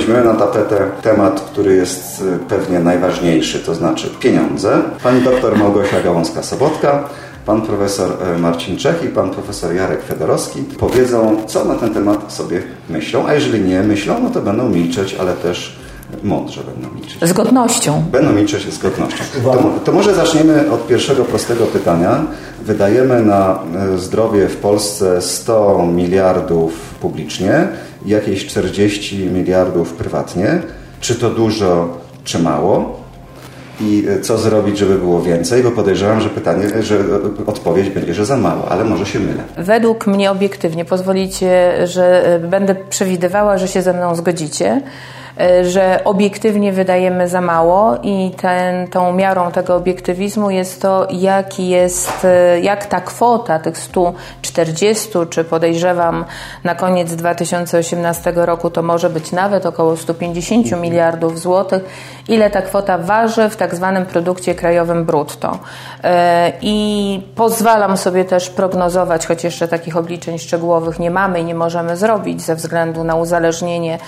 weźmiemy na tapetę temat, który jest y, pewnie najważniejszy, to znaczy pieniądze. Pani doktor Małgosia Gałązka-Sobotka, pan profesor e, Marcin Czech i pan profesor Jarek Fedorowski powiedzą, co na ten temat sobie myślą, a jeżeli nie myślą, no to będą milczeć, ale też mądrze będą milczeć. Z godnością. Będą milczeć z godnością. To, to może zaczniemy od pierwszego prostego pytania. Wydajemy na e, zdrowie w Polsce 100 miliardów publicznie, jakieś 40 miliardów prywatnie. Czy to dużo, czy mało? I e, co zrobić, żeby było więcej? Bo podejrzewam, że pytanie, że odpowiedź będzie, że za mało, ale może się mylę. Według mnie obiektywnie, pozwolicie, że e, będę przewidywała, że się ze mną zgodzicie E, że obiektywnie wydajemy za mało i ten, tą miarą tego obiektywizmu jest to, jaki jest, e, jak ta kwota tych 140, czy podejrzewam na koniec 2018 roku to może być nawet około 150 mhm. miliardów złotych, ile ta kwota waży w tak zwanym produkcie krajowym brutto. E, I pozwalam sobie też prognozować, choć jeszcze takich obliczeń szczegółowych nie mamy i nie możemy zrobić ze względu na uzależnienie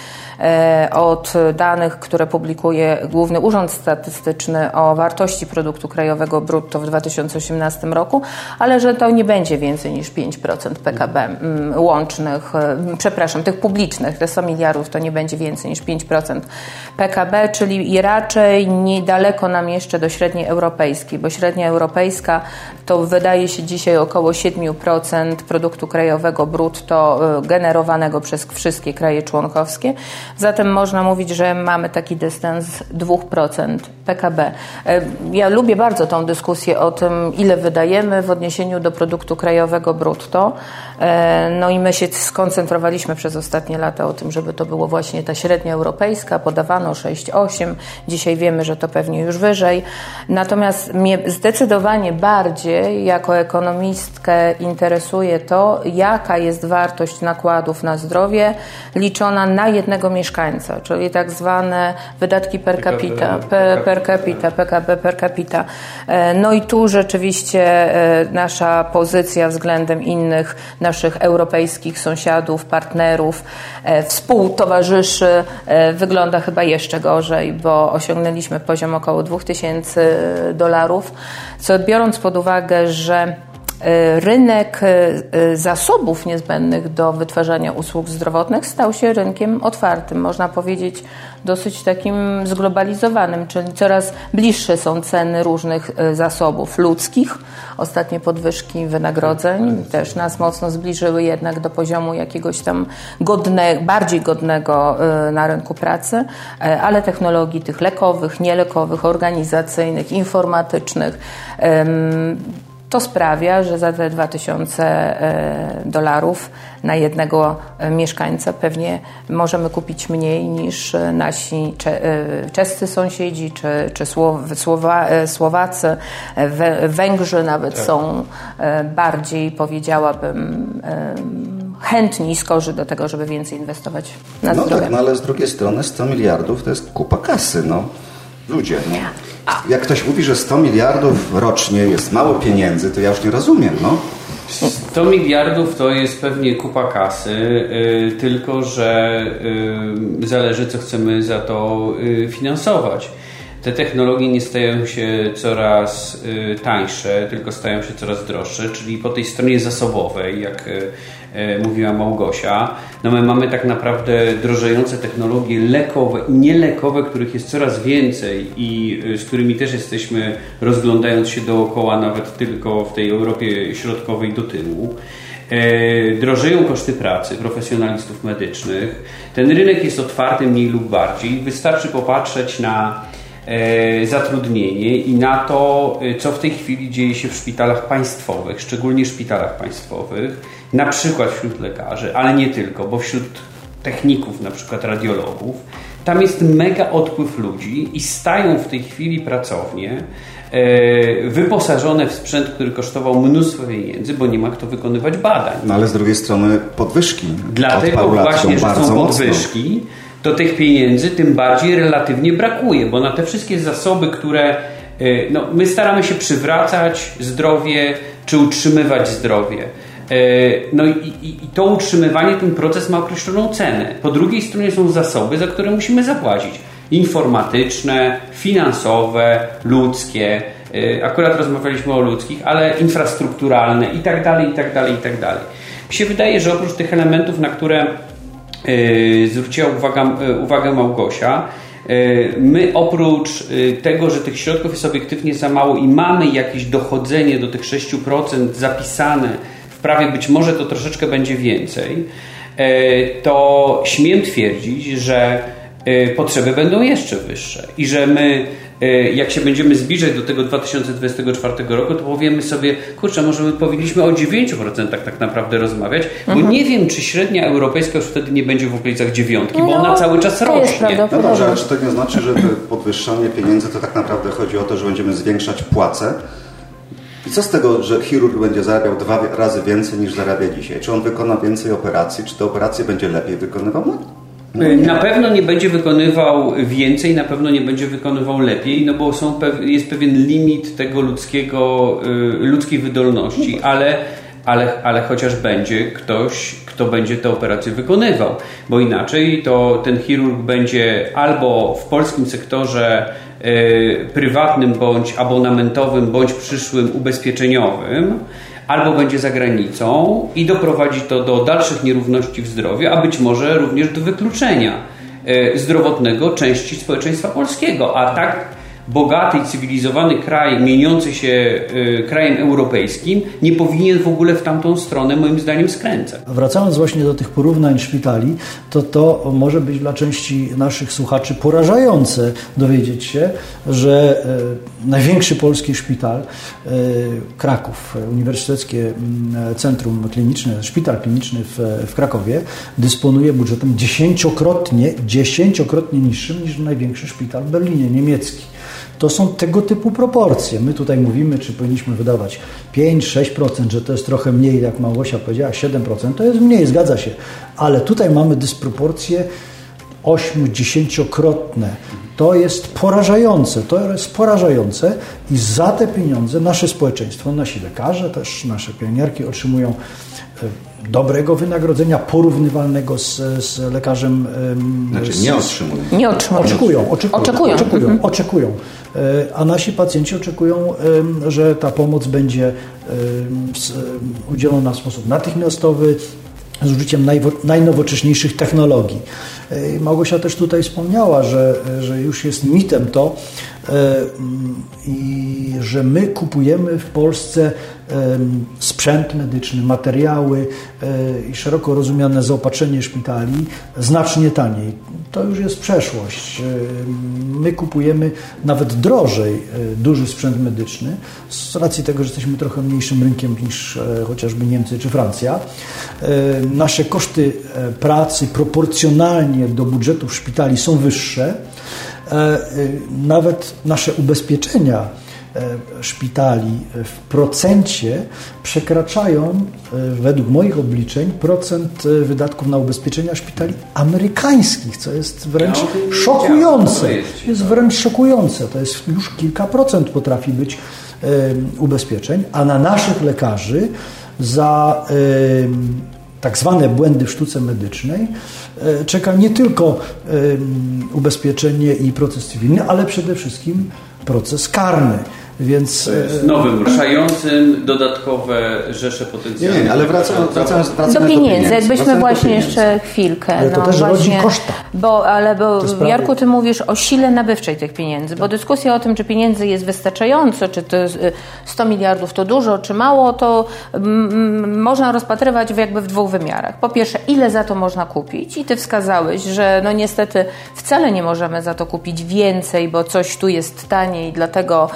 od od danych, które publikuje Główny Urząd Statystyczny o wartości produktu krajowego brutto w 2018 roku, ale że to nie będzie więcej niż 5% PKB łącznych, mm, przepraszam, tych publicznych, te 100 miliardów to nie będzie więcej niż 5% PKB, czyli raczej niedaleko nam jeszcze do średniej europejskiej, bo średnia europejska to wydaje się dzisiaj około 7% produktu krajowego brutto y, generowanego przez wszystkie kraje członkowskie. Zatem można mówić, że mamy taki dystans 2% PKB. E, ja lubię bardzo tą dyskusję o tym, ile wydajemy w odniesieniu do produktu krajowego brutto. E, no i my się skoncentrowaliśmy przez ostatnie lata o tym, żeby to było właśnie ta średnia europejska, podawano 6-8, dzisiaj wiemy, że to pewnie już wyżej. Natomiast mnie zdecydowanie bardziej jako ekonomistkę interesuje to, jaka jest wartość nakładów na zdrowie liczona na jednego mieszkańca, czyli tak zwane wydatki per capita, per, per capita, PKB per capita. E, no i tu rzeczywiście e, nasza pozycja względem innych naszych europejskich sąsiadów, partnerów, e, współtowarzyszy wygląda chyba jeszcze gorzej, bo osiągnęliśmy poziom około 2000 dolarów, co biorąc pod uwagę, że rynek zasobów niezbędnych do wytwarzania usług zdrowotnych stał się rynkiem otwartym. Można powiedzieć, dosyć takim zglobalizowanym, czyli coraz bliższe są ceny różnych e, zasobów ludzkich. Ostatnie podwyżki wynagrodzeń też nas mocno zbliżyły jednak do poziomu jakiegoś tam godne, bardziej godnego e, na rynku pracy, e, ale technologii tych lekowych, nielekowych, organizacyjnych, informatycznych to sprawia, że za te 2000 e, dolarów na jednego e, mieszkańca pewnie możemy kupić mniej niż e, nasi czescy sąsiedzi czy, czy Słowa, Słowacy. Węgrzy nawet są bardziej, powiedziałabym, chętni i skorzy do tego, żeby więcej inwestować na no zdrowie. Tak, no ale z drugiej strony 100 miliardów to jest kupa kasy. No. Ludzie. No. Jak ktoś mówi, że 100 miliardów rocznie jest mało pieniędzy, to ja już nie rozumiem. No. 100 miliardów to jest pewnie kupa kasy, yy, tylko że yy, zależy, co chcemy za to yy, finansować. Te technologie nie stają się coraz y, tańsze, tylko stają się coraz droższe, czyli po tej stronie zasobowej, jak y, mówiła Małgosia, no my mamy tak naprawdę drożejące technologie lekowe i nielekowe, których jest coraz więcej i e, z którymi też jesteśmy rozglądając się dookoła, nawet tylko w tej Europie Środkowej do tyłu. E, drożeją koszty pracy profesjonalistów medycznych. Ten rynek jest otwarty mniej lub bardziej. Wystarczy popatrzeć na zatrudnienie i na to, co w tej chwili dzieje się w szpitalach państwowych, szczególnie szpitalach państwowych na przykład wśród lekarzy, ale nie tylko, bo wśród techników, na przykład radiologów, tam jest mega odpływ ludzi i stają w tej chwili pracownie e, wyposażone w sprzęt, który kosztował mnóstwo pieniędzy, bo nie ma kto wykonywać badań. No ale z drugiej strony podwyżki. Dlatego właśnie, że są podwyżki, mocno. To tych pieniędzy tym bardziej relatywnie brakuje, bo na te wszystkie zasoby, które e, no, my staramy się przywracać zdrowie czy utrzymywać zdrowie. no i, i, i, to utrzymywanie, ten proces ma określoną cenę. Po drugiej stronie są zasoby, za które musimy zapłacić. Informatyczne, finansowe, ludzkie. Akurat rozmawialiśmy o ludzkich, ale infrastrukturalne i tak dalej, i tak dalej, i tak dalej. Mi się wydaje, że oprócz tych elementów, na które zwróciła uwaga, uwagę Małgosia, My oprócz tego, że tych środków jest obiektywnie za mało i mamy jakieś dochodzenie do tych 6% zapisane prawie być może to troszeczkę będzie więcej, e, to śmiem twierdzić, że e, potrzeby będą jeszcze wyższe i że my e, jak się będziemy zbliżać do tego 2024 roku, to powiemy sobie, kurczę, może my powinniśmy o 9% tak naprawdę rozmawiać, bo mhm. nie wiem, czy średnia europejska już wtedy nie będzie w okolicach dziewiątki, no, bo ona cały czas rośnie. No dobrze, ale czy to nie znaczy, że podwyższanie pieniędzy to tak naprawdę chodzi o to, że będziemy zwiększać płace, i co z tego, że chirurg będzie zarabiał dwa razy więcej niż zarabia dzisiaj? Czy on wykona więcej operacji? Czy te operacje będzie lepiej wykonywał? No, no na pewno nie będzie wykonywał więcej, na pewno nie będzie wykonywał lepiej, no bo są, jest pewien limit tego ludzkiego, y, ludzkiej wydolności, ale, ale, ale chociaż będzie ktoś, kto będzie te operacje wykonywał, bo inaczej to ten chirurg będzie albo w polskim sektorze E, prywatnym bądź abonamentowym, bądź przyszłym ubezpieczeniowym, albo będzie za granicą i doprowadzi to do dalszych nierówności w zdrowiu, a być może również do wykluczenia e, zdrowotnego części społeczeństwa polskiego. A tak bogaty i cywilizowany kraj, mieniący się y, krajem europejskim, nie powinien w ogóle w tamtą stronę, moim zdaniem, skręcać. Wracając właśnie do tych porównań szpitali, to to może być dla części naszych słuchaczy porażające dowiedzieć się, że y, największy polski szpital, y, Kraków, Uniwersyteckie mm, Centrum Kliniczne, Szpital Kliniczny w, w Krakowie, dysponuje budżetem dziesięciokrotnie, dziesięciokrotnie niższym niż największy szpital w Berlinie, niemiecki. To są tego typu proporcje. My tutaj mówimy, czy powinniśmy wydawać 5-6%, że to jest trochę mniej, jak Małgosia powiedziała, 7%, to jest mniej, zgadza się. Ale tutaj mamy dysproporcje 8-10-krotne. To jest porażające, to jest porażające i za te pieniądze nasze społeczeństwo, nasi lekarze, też nasze pielęgniarki otrzymują e, dobrego wynagrodzenia porównywalnego z, z lekarzem. Znaczy nie otrzymują. Nie otrzymują. Oczekują, oczekują, oczekują. oczekują, mhm. oczekują. E, a nasi pacjenci oczekują, że ta pomoc będzie udzielona w sposób natychmiastowy, z użyciem najnowocześniejszych technologii. E, Małgosia też tutaj wspomniała, że, że już jest mitem to e, i że my kupujemy w Polsce sprzęt medyczny, materiały e, i szeroko rozumiane zaopatrzenie szpitali znacznie taniej. To już jest przeszłość. My kupujemy nawet drożej duży sprzęt medyczny z racji tego, że jesteśmy trochę mniejszym rynkiem niż chociażby Niemcy czy Francja. Nasze koszty pracy proporcjonalnie do budżetów szpitali są wyższe. E, e, nawet nasze ubezpieczenia e, szpitali w procencie przekraczają, według moich obliczeń, procent wydatków na ubezpieczenia szpitali amerykańskich, co jest wręcz szokujące. Jest wręcz szokujące. To jest już kilka procent potrafi być ubezpieczeń, a na naszych lekarzy za tak zwane błędy w sztuce medycznej, e, czeka nie tylko ubezpieczenie i proces cywilny, ale przede wszystkim proces karny. Więc, jest nowym, ruszającym dodatkowe rzesze potencjalne. Nie, nie, ale wracając, wracając, wracając do pieniędzy. Do pieniędzy. Jakbyśmy właśnie jeszcze chwilkę. Ale to no, też właśnie, rodzi koszta. Bo, ale bo Jarku, ty mówisz o sile nabywczej tych pieniędzy, bo dyskusja o tym, czy pieniędzy jest wystarczająco, czy to 100 miliardów to dużo, czy mało, to można rozpatrywać w jakby w dwóch wymiarach. Po pierwsze, ile za to można kupić i ty wskazałeś, że no niestety wcale nie możemy za to kupić więcej, bo coś tu jest taniej, dlatego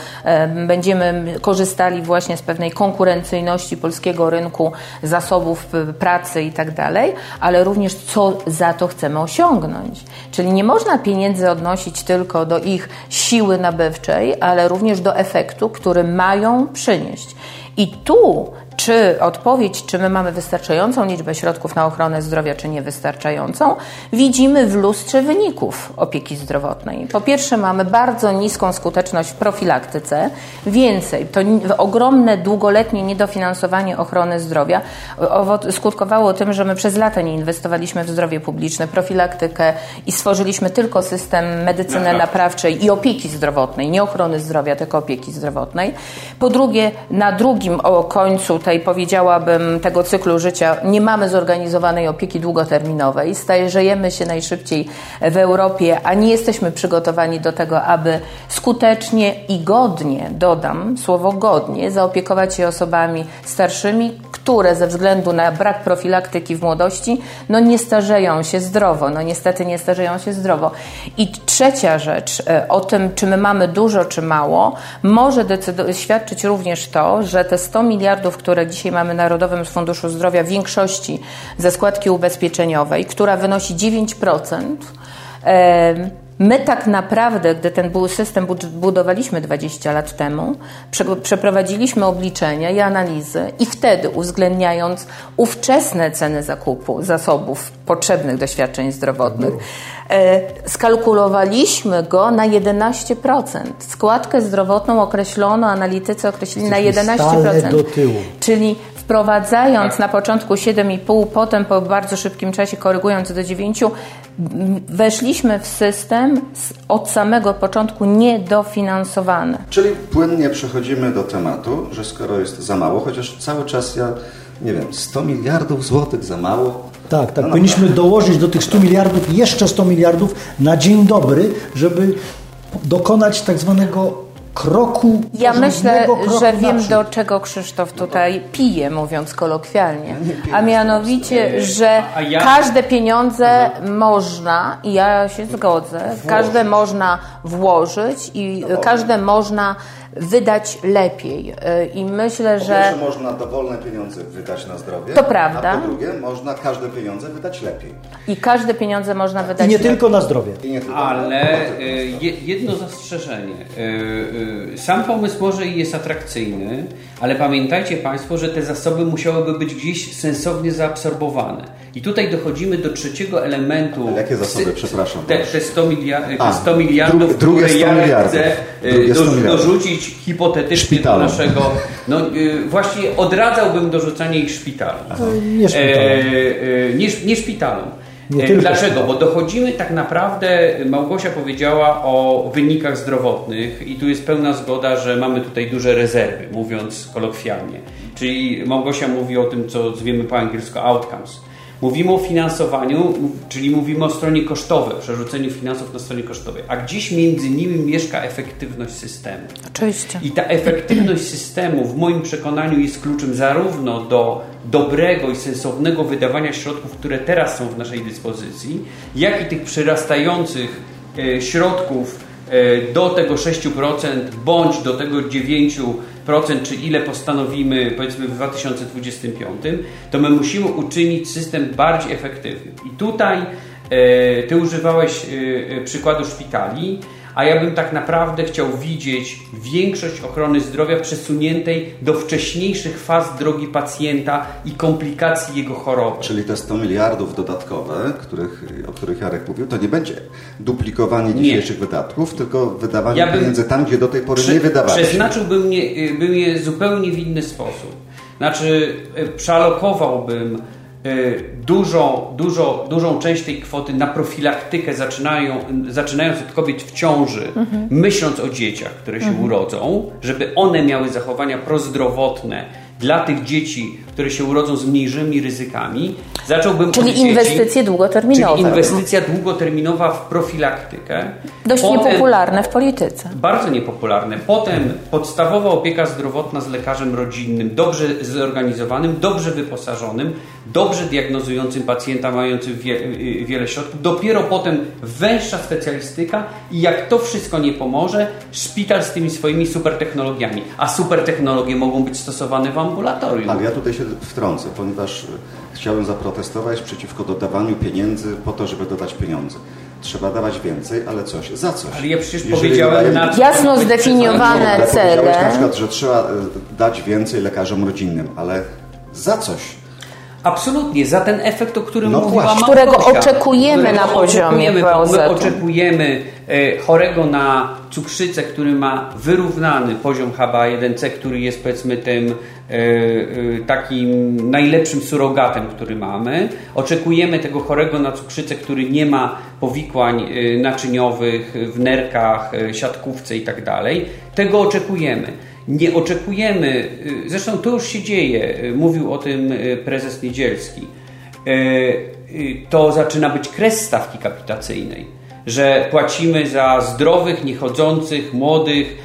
będziemy korzystali właśnie z pewnej konkurencyjności polskiego rynku, zasobów pracy i tak dalej, ale również co za to chcemy osiągnąć. Czyli nie można pieniędzy odnosić tylko do ich siły nabywczej, ale również do efektu, który mają przynieść. I tu czy odpowiedź, czy my mamy wystarczającą liczbę środków na ochronę zdrowia, czy niewystarczającą, widzimy w lustrze wyników opieki zdrowotnej. Po pierwsze, mamy bardzo niską skuteczność w profilaktyce. Więcej, to ogromne, długoletnie niedofinansowanie ochrony zdrowia skutkowało tym, że my przez lata nie inwestowaliśmy w zdrowie publiczne, profilaktykę i stworzyliśmy tylko system medycyny naprawczej i opieki zdrowotnej, nie ochrony zdrowia, tylko opieki zdrowotnej. Po drugie, na drugim końcu tej, powiedziałabym, tego cyklu życia nie mamy zorganizowanej opieki długoterminowej. Starzejemy się najszybciej w Europie, a nie jesteśmy przygotowani do tego, aby skutecznie i godnie, dodam słowo godnie, zaopiekować się osobami starszymi, które ze względu na brak profilaktyki w młodości, no nie starzeją się zdrowo, no niestety nie starzeją się zdrowo. I trzecia rzecz, e, o tym, czy my mamy dużo, czy mało, może świadczyć również to, że te 100 miliardów, które dzisiaj mamy Narodowym Funduszu Zdrowia, większości ze składki ubezpieczeniowej, która wynosi 9%, My tak naprawdę, gdy ten system budowaliśmy 20 lat temu, przeprowadziliśmy obliczenia i analizy i wtedy uwzględniając ówczesne ceny zakupu zasobów potrzebnych do świadczeń zdrowotnych, e, skalkulowaliśmy go na 11%. Składkę zdrowotną określono, analitycy określili na 11%. do tyłu. Czyli wprowadzając na początku 7,5, potem po bardzo szybkim czasie korygując do 9, weszliśmy w system od samego początku niedofinansowany. Czyli płynnie przechodzimy do tematu, że skoro jest za mało, chociaż cały czas ja nie wiem, 100 miliardów złotych za mało. Tak, tak. No Powinniśmy dołożyć do tych 100 miliardów jeszcze 100 miliardów na dzień dobry, żeby dokonać tak zwanego kroku. Ja myślę, kroku że wiem do czego Krzysztof tutaj pije, mówiąc kolokwialnie. A mianowicie, że każde pieniądze można, i ja się zgodzę, każde można włożyć i każde można wydać lepiej. Y, I myślę, że. Po można dowolne pieniądze wydać na zdrowie. To prawda. A po drugie, można każde pieniądze wydać lepiej. I każde pieniądze można wydać I nie lepiej. tylko na zdrowie. Tylko Ale y, jedno zastrzeżenie. Y, sam pomysł może i jest atrakcyjny, ale pamiętajcie Państwo, że te zasoby musiałyby być gdzieś sensownie zaabsorbowane. I tutaj dochodzimy do trzeciego elementu. Ale jakie zasoby, przepraszam? Te, te 100, miliard, A, 100 miliardów, drugie które 100 ja miliardów. chcę dorzucić hipotetycznie Szpitalu. do naszego. No, y, właściwie odradzałbym dorzucanie ich szpitalu. Nie szpitalom. E, e, nie, nie szpitalom. Nie Dlaczego? Bo dochodzimy tak naprawdę, Małgosia powiedziała o wynikach zdrowotnych i tu jest pełna zgoda, że mamy tutaj duże rezerwy, mówiąc kolokwialnie. Czyli Małgosia mówi o tym, co zwiemy po angielsku outcomes. Mówimy o finansowaniu, czyli mówimy o stronie kosztowej, przerzuceniu finansów na stronie kosztowej, a gdzieś między nimi mieszka efektywność systemu. Oczywiście. I ta efektywność systemu w moim przekonaniu jest kluczem zarówno do dobrego i sensownego wydawania środków, które teraz są w naszej dyspozycji, jak i tych przyrastających e, środków e, do tego 6% bądź do tego 9% czy ile postanowimy powiedzmy w 2025, to my musimy uczynić system bardziej efektywny. I tutaj e, ty używałeś przykładu szpitali a ja bym tak naprawdę chciał widzieć większość ochrony zdrowia przesuniętej do wcześniejszych faz drogi pacjenta i komplikacji jego choroby. Czyli te 100 miliardów dodatkowe, których, o których Jarek mówił, to nie będzie duplikowanie dzisiejszych nie. wydatków, tylko wydawanie ja pieniędzy tam, gdzie do tej pory prze, nie wydawaliśmy. Przeznaczyłbym je, bym je zupełnie w inny sposób. Znaczy, e, przealokowałbym Y, dużą, dużo, dużą część tej kwoty na profilaktykę zaczynają, zaczynając od kobiet w ciąży, mhm. myśląc o dzieciach, które się mhm. urodzą, żeby one miały zachowania prozdrowotne dla tych dzieci, które się urodzą z mniejszymi ryzykami, zacząłbym Czyli od inwestycje dzieci, długoterminowe. Czyli inwestycja długoterminowa w profilaktykę. Dość Potem, niepopularne w polityce. Bardzo niepopularne. Potem podstawowa opieka zdrowotna z lekarzem rodzinnym, dobrze zorganizowanym, dobrze wyposażonym, dobrze diagnozującym pacjenta, mającym wie, wiele środków. Dopiero potem węższa specjalistyka i jak to wszystko nie pomoże, szpital z tymi swoimi supertechnologiami. A supertechnologie mogą być stosowane w ambulatorium. Ale ja tutaj się wtrącę, ponieważ chciałem zaprotestować przeciwko dodawaniu pieniędzy po to, żeby dodać pieniądze. trzeba dawać więcej, ale coś, za coś. Ale ja przecież powiedziałem na Jasno zdefiniowane cele. na przykład, że trzeba e, dać więcej lekarzom rodzinnym, ale za coś. Absolutnie, za ten efekt, o którym No mówiła właśnie. Którego Małgosia, oczekujemy którego na poziomie oczekujemy, My oczekujemy e, chorego na cukrzycę, który ma wyrównany poziom HbA1c, który jest powiedzmy tym e, e, takim najlepszym surogatem, który mamy. Oczekujemy tego chorego na cukrzycę, który nie ma powikłań e, naczyniowych w nerkach, e, siatkówce i tak dalej. Tego oczekujemy. Nie oczekujemy, y, zresztą to już się dzieje, y, mówił o tym y, prezes Niedzielski. Y, To zaczyna być kres stawki kapitacyjnej, że płacimy za zdrowych, niechodzących, młodych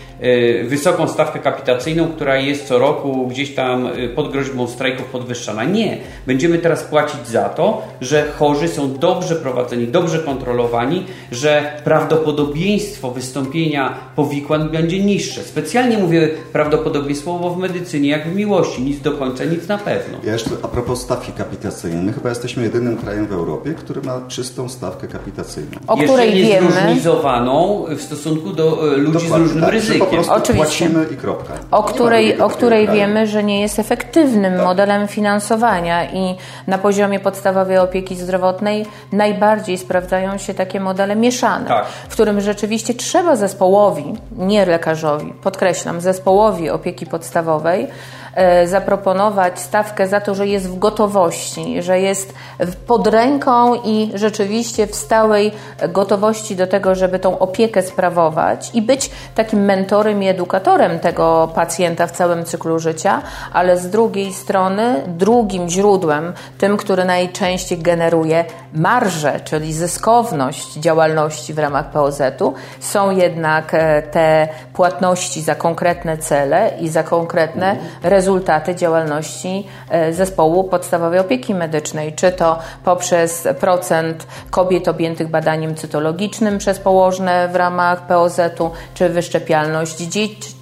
wysoką stawkę kapitacyjną, która jest co roku gdzieś tam y, pod groźbą strajków podwyższana. Nie. Będziemy teraz płacić za to, że chorzy są dobrze prowadzeni, dobrze kontrolowani, że prawdopodobieństwo wystąpienia powikłań będzie niższe. Specjalnie mówię prawdopodobieństwo, bo w medycynie, jak w miłości, nic do końca, nic na pewno. Ja jeszcze a propos stawki kapitacyjnej. My chyba jesteśmy jedynym krajem w Europie, który ma czystą stawkę kapitacyjną. o Jeszcze której nie wiemy, zróżnizowaną w stosunku do e, ludzi z Dokładnie, różnym tak, ryzykiem. Prostu Oczywiście. płacimy i kropka. o której, o której wiemy, że nie jest efektywnym modelem finansowania i na poziomie podstawowej opieki zdrowotnej najbardziej sprawdzają się takie modele mieszane, Tak. w którym rzeczywiście trzeba zespołowi, nie lekarzowi, podkreślam, zespołowi opieki podstawowej zaproponować stawkę za to, że jest w gotowości, że jest pod ręką i rzeczywiście w stałej gotowości do tego, żeby tą opiekę sprawować i być takim mentorem i edukatorem tego pacjenta w całym cyklu życia, ale z drugiej strony drugim źródłem, tym, który najczęściej generuje marżę, czyli zyskowność działalności w ramach POZ-u, są jednak e, te płatności za konkretne cele i za konkretne rezultaty działalności e, zespołu podstawowej opieki medycznej, czy to poprzez procent kobiet objętych badaniem cytologicznym przez położne w ramach POZ-u, czy wyszczepialność dzieci,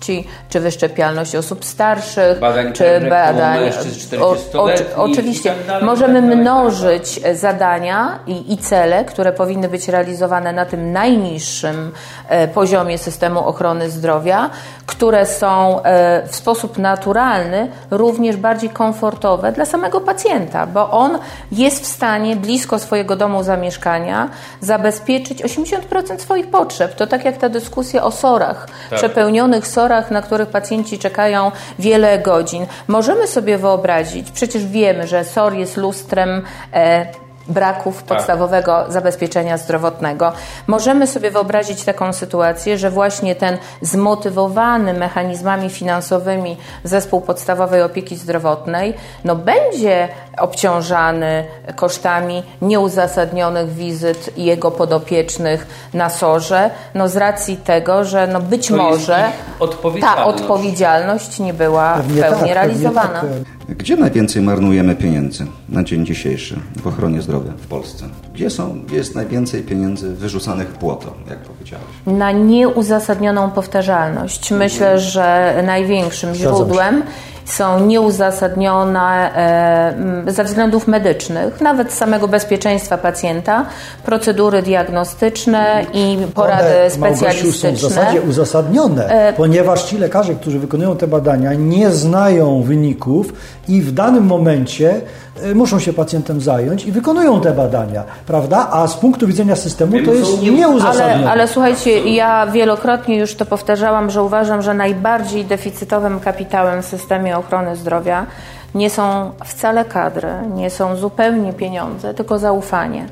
czy wyszczepialność osób starszych, Badań czy badań. mężczyzn o- 40-letnich oczywiście, tak możemy tak mnożyć zadania i, i cele, które powinny być realizowane na tym najniższym e, poziomie systemu ochrony zdrowia, które są e, w sposób naturalny również bardziej komfortowe dla samego pacjenta, bo on jest w stanie blisko swojego domu zamieszkania zabezpieczyć 80% swoich potrzeb. To tak jak ta dyskusja o sorach, Tak. przepełnionych sorach, na których pacjenci czekają wiele godzin. Możemy sobie wyobrazić, przecież wiemy, że SOR jest lustrem e, braków podstawowego zabezpieczenia zdrowotnego. Możemy sobie wyobrazić taką sytuację, że właśnie ten zmotywowany mechanizmami finansowymi zespół podstawowej opieki zdrowotnej no, będzie obciążany kosztami nieuzasadnionych wizyt jego podopiecznych na SOR-ze, no, z racji tego, że no, być To może ta odpowiedzialność nie była w Pewnie pełni tak, realizowana. Pewnie tak. Gdzie najwięcej marnujemy pieniędzy na dzień dzisiejszy w ochronie zdrowia w Polsce? Gdzie, są, gdzie jest najwięcej pieniędzy wyrzucanych w błoto, jak powiedziałeś? na nieuzasadnioną powtarzalność. Myślę, że największym źródłem są nieuzasadnione e, ze względów medycznych, nawet z samego bezpieczeństwa pacjenta, procedury diagnostyczne i porady One, Małgosiu, są w specjalistyczne. zasadzie uzasadnione, E, ponieważ ci lekarze, którzy wykonują te badania, nie znają wyników i w danym momencie e, muszą się pacjentem zająć i wykonują te badania, prawda? A z punktu widzenia systemu to jest nieuzasadnione. Ale, ale słuchajcie, ja wielokrotnie już to powtarzałam, że uważam, że najbardziej deficytowym kapitałem w systemie ochrony zdrowia nie są wcale kadry, nie są zupełnie pieniądze, tylko zaufanie.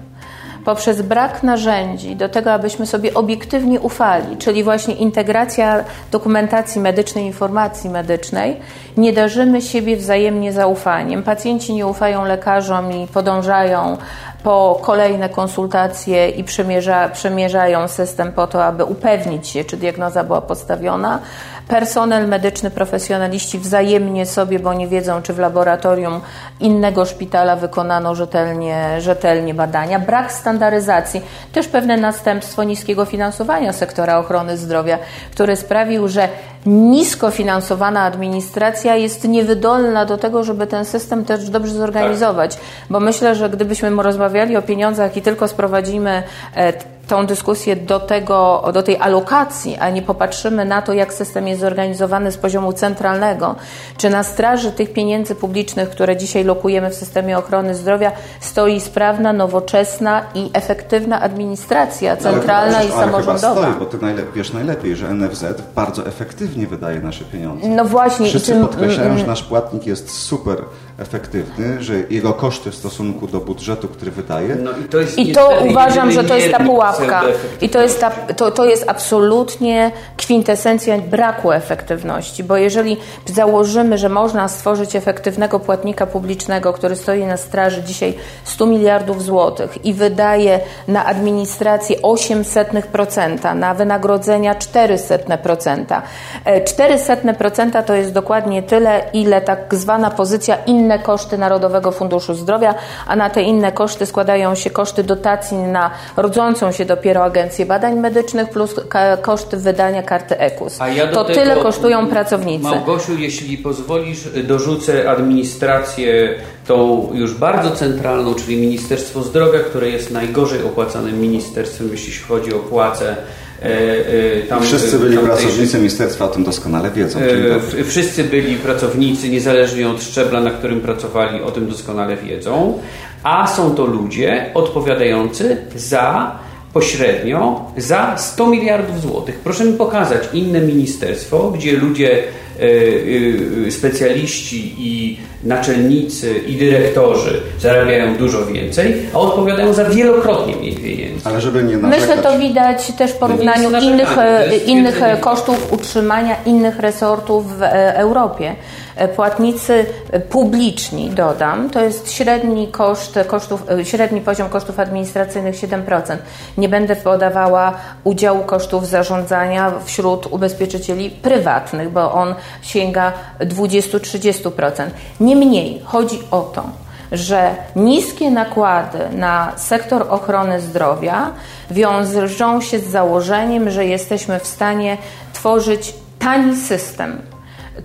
Poprzez brak narzędzi do tego, abyśmy sobie obiektywnie ufali, czyli właśnie integracja dokumentacji medycznej, informacji medycznej, nie darzymy siebie wzajemnie zaufaniem. Pacjenci nie ufają lekarzom i podążają po kolejne konsultacje i przemierza, przemierzają system po to, aby upewnić się, czy diagnoza była postawiona. Personel medyczny, profesjonaliści wzajemnie sobie, bo nie wiedzą, czy w laboratorium innego szpitala wykonano rzetelnie, rzetelnie badania. Brak standaryzacji, też pewne następstwo niskiego finansowania sektora ochrony zdrowia, który sprawił, że nisko finansowana administracja jest niewydolna do tego, żeby ten system też dobrze zorganizować. Bo myślę, że gdybyśmy rozmawiali o pieniądzach i tylko sprowadzimy e, tą dyskusję do, tego, do tej alokacji, a nie popatrzymy na to, jak system jest zorganizowany z poziomu centralnego, czy na straży tych pieniędzy publicznych, które dzisiaj lokujemy w systemie ochrony zdrowia, stoi sprawna, nowoczesna i efektywna administracja centralna ale, i samorządowa. Ale stoi, bo ty najlepiej, wiesz najlepiej, że NFZ bardzo efektywnie wydaje nasze pieniądze. No właśnie. Wszyscy tym, podkreślają, mm, że nasz płatnik jest super efektywny, że jego koszty w stosunku do budżetu, który wydaje. No i to, I to uważam, że to jest ta pułapka. I to jest, ta, to, to jest absolutnie kwintesencja braku efektywności, bo jeżeli założymy, że można stworzyć efektywnego płatnika publicznego, który stoi na straży dzisiaj 100 miliardów złotych i wydaje na administrację 800%, na wynagrodzenia 400%. 400% to jest dokładnie tyle, ile tak zwana pozycja inne koszty Narodowego Funduszu Zdrowia, a na te inne koszty składają się koszty dotacji na rodzącą się dopiero Agencję Badań Medycznych plus koszty wydania karty EKUS. Ja to tyle kosztują pracownicy. Małgosiu, jeśli pozwolisz, dorzucę administrację tą już bardzo centralną, czyli Ministerstwo Zdrowia, które jest najgorzej opłacanym ministerstwem, jeśli chodzi o płace E, e, tam, wszyscy byli pracownicy ministerstwa, o tym doskonale wiedzą. E, wszyscy byli pracownicy, niezależnie od szczebla, na którym pracowali, o tym doskonale wiedzą. A są to ludzie odpowiadający za pośrednio za 100 miliardów złotych. Proszę mi pokazać inne ministerstwo, gdzie ludzie, specjaliści i naczelnicy i dyrektorzy zarabiają dużo więcej, a odpowiadają za wielokrotnie mniej pieniędzy. Ale żeby nie narzekać. Myślę, to widać też w porównaniu innych, innych kosztów utrzymania innych resortów w e, Europie. E, płatnicy publiczni, dodam, to jest średni koszt kosztów, e, średni poziom kosztów administracyjnych 7%. Nie będę podawała udziału kosztów zarządzania wśród ubezpieczycieli prywatnych, bo on sięga 20-30%. Niemniej chodzi o to, że niskie nakłady na sektor ochrony zdrowia wiążą się z założeniem, że jesteśmy w stanie tworzyć tani system,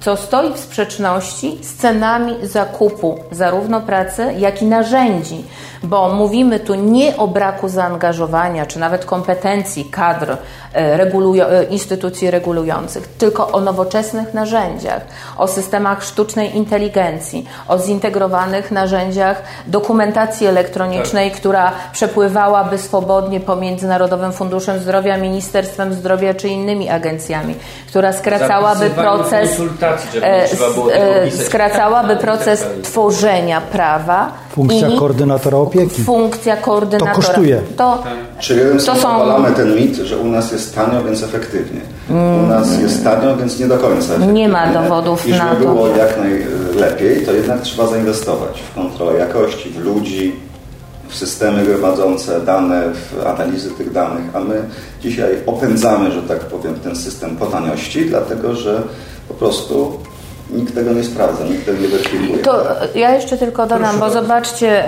co stoi w sprzeczności z cenami zakupu zarówno pracy, jak i narzędzi, bo mówimy tu nie o braku zaangażowania czy nawet kompetencji kadr e, regulujo, e, instytucji regulujących, tylko o nowoczesnych narzędziach, o systemach sztucznej inteligencji, o zintegrowanych narzędziach dokumentacji elektronicznej, tak. która przepływałaby swobodnie pomiędzy Narodowym Funduszem Zdrowia, Ministerstwem Zdrowia czy innymi agencjami, która skracałaby proces e, skracałaby proces tworzenia prawa Funkcja i koordynatora opieki. Funkcja koordynatora. To kosztuje. To, Czyli to są... obalamy ten mit, że u nas jest tanio, więc efektywnie. U nas jest tanio, więc nie do końca efektywnie. Nie ma dowodów I na to. było jak najlepiej, to jednak trzeba zainwestować w kontrolę jakości, w ludzi, w systemy gromadzące dane, w analizy tych danych, a my dzisiaj opędzamy, że tak powiem, ten system po taniości, dlatego że po prostu Nikt tego nie sprawdza, nikt tego nie weryfikuje. To ja jeszcze tylko dodam, bo zobaczcie,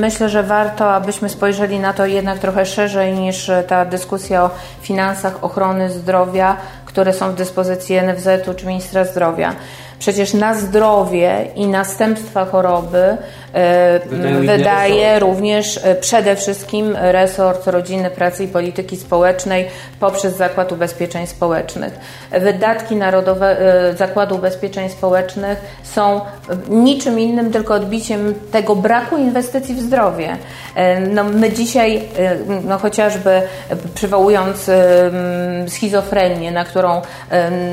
myślę, że warto, abyśmy spojrzeli na to jednak trochę szerzej niż ta dyskusja o finansach ochrony zdrowia, które są w dyspozycji NFZ-u czy ministra zdrowia. Przecież na zdrowie i następstwa choroby e, wydaje również e, przede wszystkim resort rodziny, pracy i polityki społecznej poprzez Zakład Ubezpieczeń Społecznych. Wydatki Narodowe e, Zakładu Ubezpieczeń Społecznych są niczym innym, tylko odbiciem tego braku inwestycji w zdrowie. No, my dzisiaj, no chociażby przywołując schizofrenię, na którą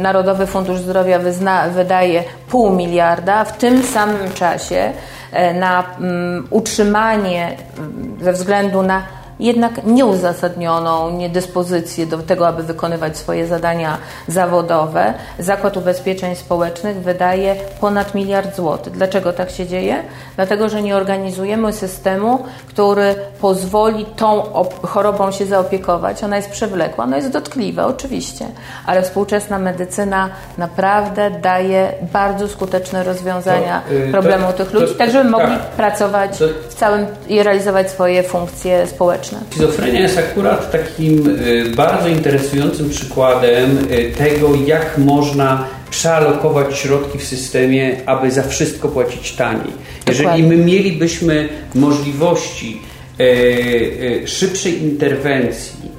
Narodowy Fundusz Zdrowia wyzna, wydaje pół miliarda, w tym samym czasie e, na mm, utrzymanie mm, ze względu na jednak nieuzasadnioną niedyspozycję do tego, aby wykonywać swoje zadania zawodowe, Zakład Ubezpieczeń Społecznych wydaje ponad miliard złotych. Dlaczego tak się dzieje? Dlatego, że nie organizujemy systemu, który pozwoli tą chorobą się zaopiekować. Ona jest przewlekła, ona jest dotkliwa, oczywiście, ale współczesna medycyna naprawdę daje bardzo skuteczne rozwiązania to, yy, problemu to, tych ludzi, to, tak żeby mogli tak. pracować w całym i realizować swoje funkcje społeczne. Schizofrenia jest akurat takim y, bardzo interesującym przykładem y, tego, jak można przealokować środki w systemie, aby za wszystko płacić taniej. Jeżeli my mielibyśmy możliwości y, szybszej interwencji,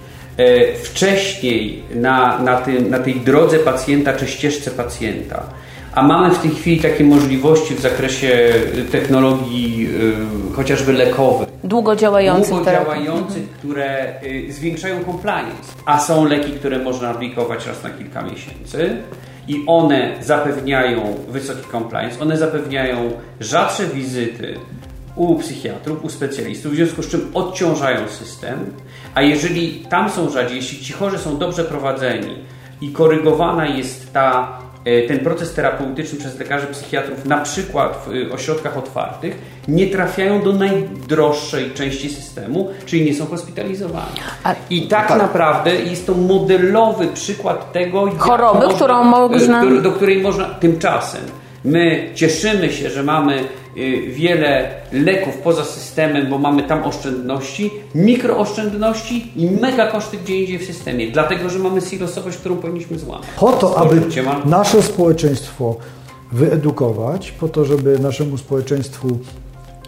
wcześniej na, na, tym, na tej drodze pacjenta czy ścieżce pacjenta, a mamy w tej chwili takie możliwości w zakresie technologii y, chociażby lekowych. Długo działających. Długo działających, które y, zwiększają compliance. A są leki, które można aplikować raz na kilka miesięcy i one zapewniają wysoki compliance, one zapewniają rzadsze wizyty u psychiatrów, u specjalistów, w związku z czym odciążają system, a jeżeli tam są rzadziej, jeśli ci chorzy są dobrze prowadzeni i korygowana jest ta ten proces terapeutyczny przez lekarzy psychiatrów, na przykład w e, ośrodkach otwartych, nie trafiają do najdroższej części systemu, czyli nie są hospitalizowani. I tak, tak, naprawdę jest to modelowy przykład tego, choroby, można, którą można... do, do której można tymczasem. My cieszymy się, że mamy wiele leków poza systemem, bo mamy tam oszczędności, mikrooszczędności i mega koszty gdzie indziej w systemie, dlatego że mamy silosowość, którą powinniśmy złamać. Po to, aby nasze społeczeństwo wyedukować, po to, żeby naszemu społeczeństwu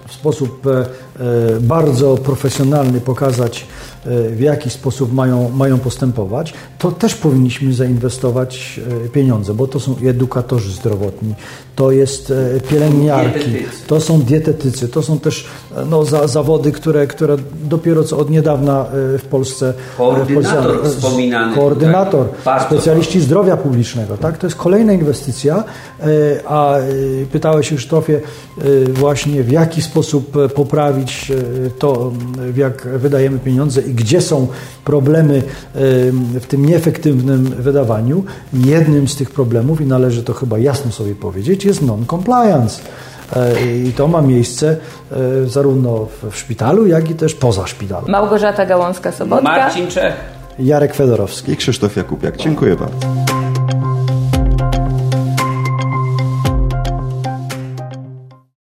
w sposób e, e, bardzo profesjonalny pokazać, w jaki sposób mają, mają postępować, to też powinniśmy zainwestować pieniądze, bo to są edukatorzy zdrowotni, to jest pielęgniarki, to są dietetycy, to są też no, za, zawody, które, które dopiero co od niedawna w Polsce... Koordynator w Polsce, wspominany. Koordynator, specjaliści zdrowia publicznego, tak? To jest kolejna inwestycja, a pytałeś już Krzysztofie właśnie w jaki sposób e, poprawić e, to, w jak wydajemy pieniądze i gdzie są problemy e, w tym nieefektywnym wydawaniu. Jednym z tych problemów, i należy to chyba jasno sobie powiedzieć, jest non-compliance. I to ma miejsce zarówno w szpitalu, jak i też poza szpitalem. Małgorzata Gałązka-Sobotka. Marcin Czech. Jarek Fedorowski. I Krzysztof Jakubiak. Dziękuję bardzo.